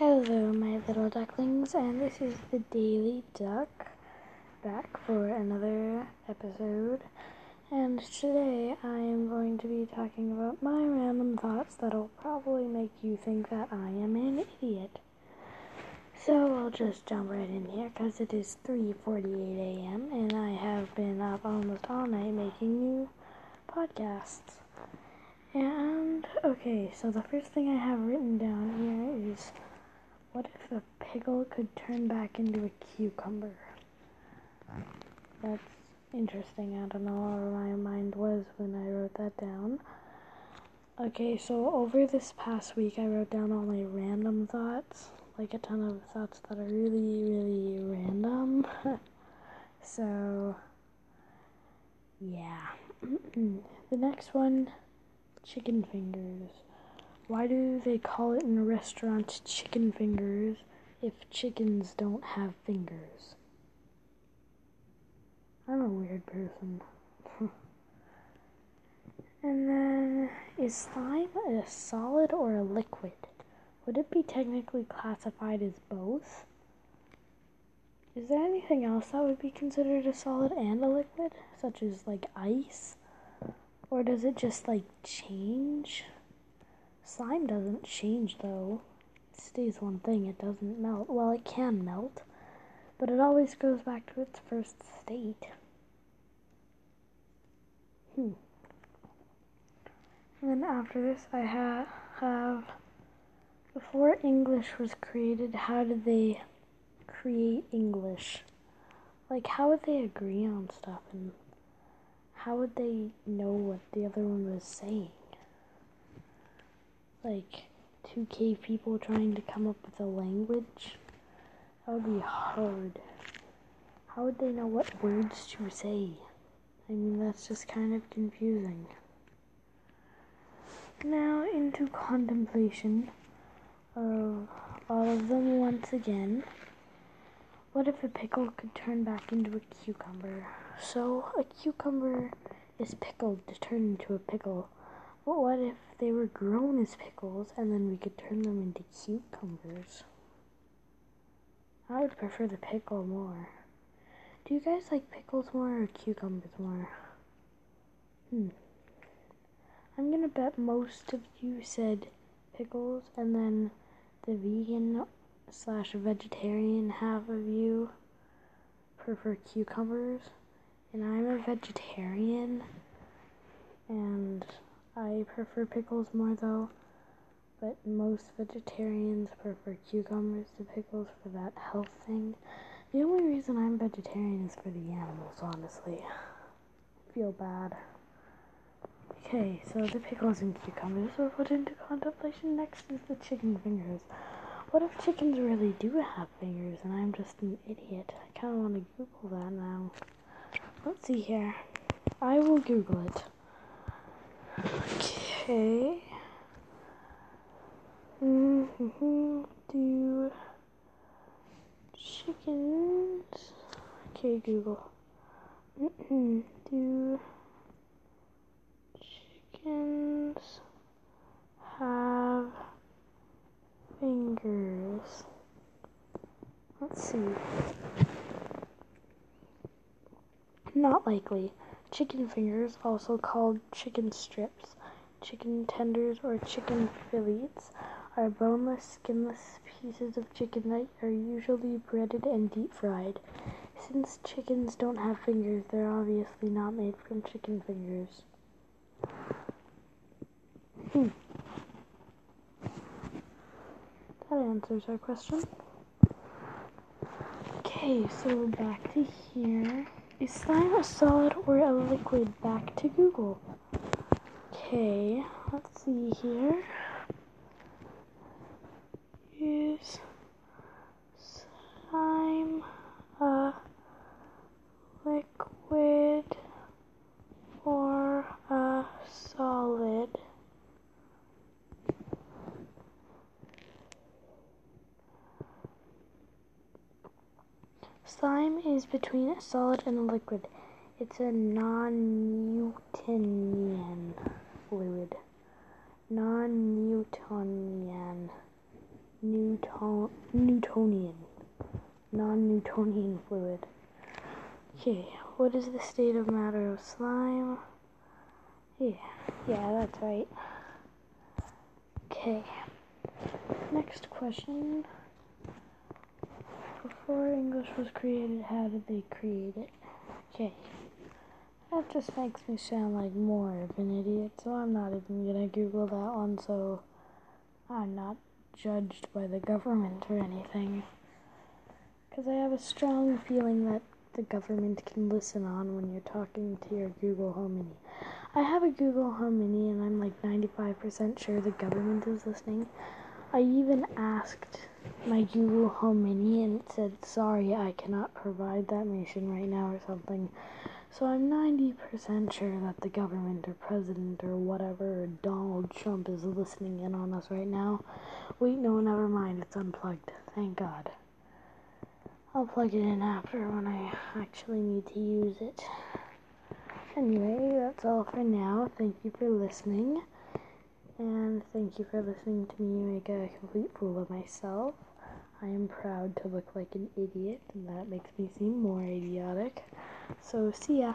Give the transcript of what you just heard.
Hello, my little ducklings, and this is the Daily Duck back for another episode. And today I am going to be talking about my random thoughts that'll probably make you think that I am an idiot. So I'll just jump right in here because it is 3:48 a.m. and I have been up almost all night making new podcasts. And okay, so the first thing I have written down here is what if a pickle could turn back into a cucumber? That's interesting. I don't know where my mind was when I wrote that down. Okay, so over this past week, I wrote down all my random thoughts, like a ton of thoughts that are really, really random. so, yeah. the next one chicken fingers. Why do they call it in a restaurant chicken fingers if chickens don't have fingers? I'm a weird person. and then, is slime a solid or a liquid? Would it be technically classified as both? Is there anything else that would be considered a solid and a liquid, such as like ice? Or does it just like change? Slime doesn't change though. It stays one thing, it doesn't melt. Well, it can melt, but it always goes back to its first state. Hmm. And then after this, I ha- have. Before English was created, how did they create English? Like, how would they agree on stuff and how would they know what the other one was saying? Like two cave people trying to come up with a language. That would be hard. How would they know what words to say? I mean, that's just kind of confusing. Now into contemplation of all of them once again. What if a pickle could turn back into a cucumber? So, a cucumber is pickled to turn into a pickle. But what if they were grown as pickles and then we could turn them into cucumbers? I would prefer the pickle more. Do you guys like pickles more or cucumbers more? Hmm. I'm gonna bet most of you said pickles and then the vegan slash vegetarian half of you prefer cucumbers and I'm a vegetarian and I prefer pickles more though, but most vegetarians prefer cucumbers to pickles for that health thing. The only reason I'm vegetarian is for the animals, honestly. I feel bad. Okay, so the pickles and cucumbers were put into contemplation. Next is the chicken fingers. What if chickens really do have fingers and I'm just an idiot? I kind of want to Google that now. Let's see here. I will Google it. Okay. Mm-hmm. Do chickens? Okay, Google. Mm-hmm. Do chickens have fingers? Let's see. Not likely. Chicken fingers, also called chicken strips, chicken tenders, or chicken fillets, are boneless, skinless pieces of chicken that are usually breaded and deep fried. Since chickens don't have fingers, they're obviously not made from chicken fingers. Hmm. That answers our question. Okay, so back to here. Is slime a solid or a liquid? Back to Google. Okay, let's see here. Is slime a liquid or a solid? Slime is between a solid and a liquid. It's a non-Newtonian fluid. Non-Newtonian. Newton Newtonian, non-Newtonian fluid. Okay, what is the state of matter of slime? Yeah, yeah, that's right. Okay. Next question. Before English was created, how did they create it? Okay. That just makes me sound like more of an idiot, so I'm not even gonna Google that one, so I'm not judged by the government or anything. Because I have a strong feeling that the government can listen on when you're talking to your Google Home Mini. I have a Google Home Mini and I'm like 95% sure the government is listening. I even asked my Google Home Mini and it said, sorry, I cannot provide that mission right now or something. So I'm 90% sure that the government or president or whatever, Donald Trump is listening in on us right now. Wait, no, never mind, it's unplugged. Thank God. I'll plug it in after when I actually need to use it. Anyway, that's all for now. Thank you for listening. And thank you for listening to me make a complete fool of myself. I am proud to look like an idiot, and that makes me seem more idiotic. So, see ya.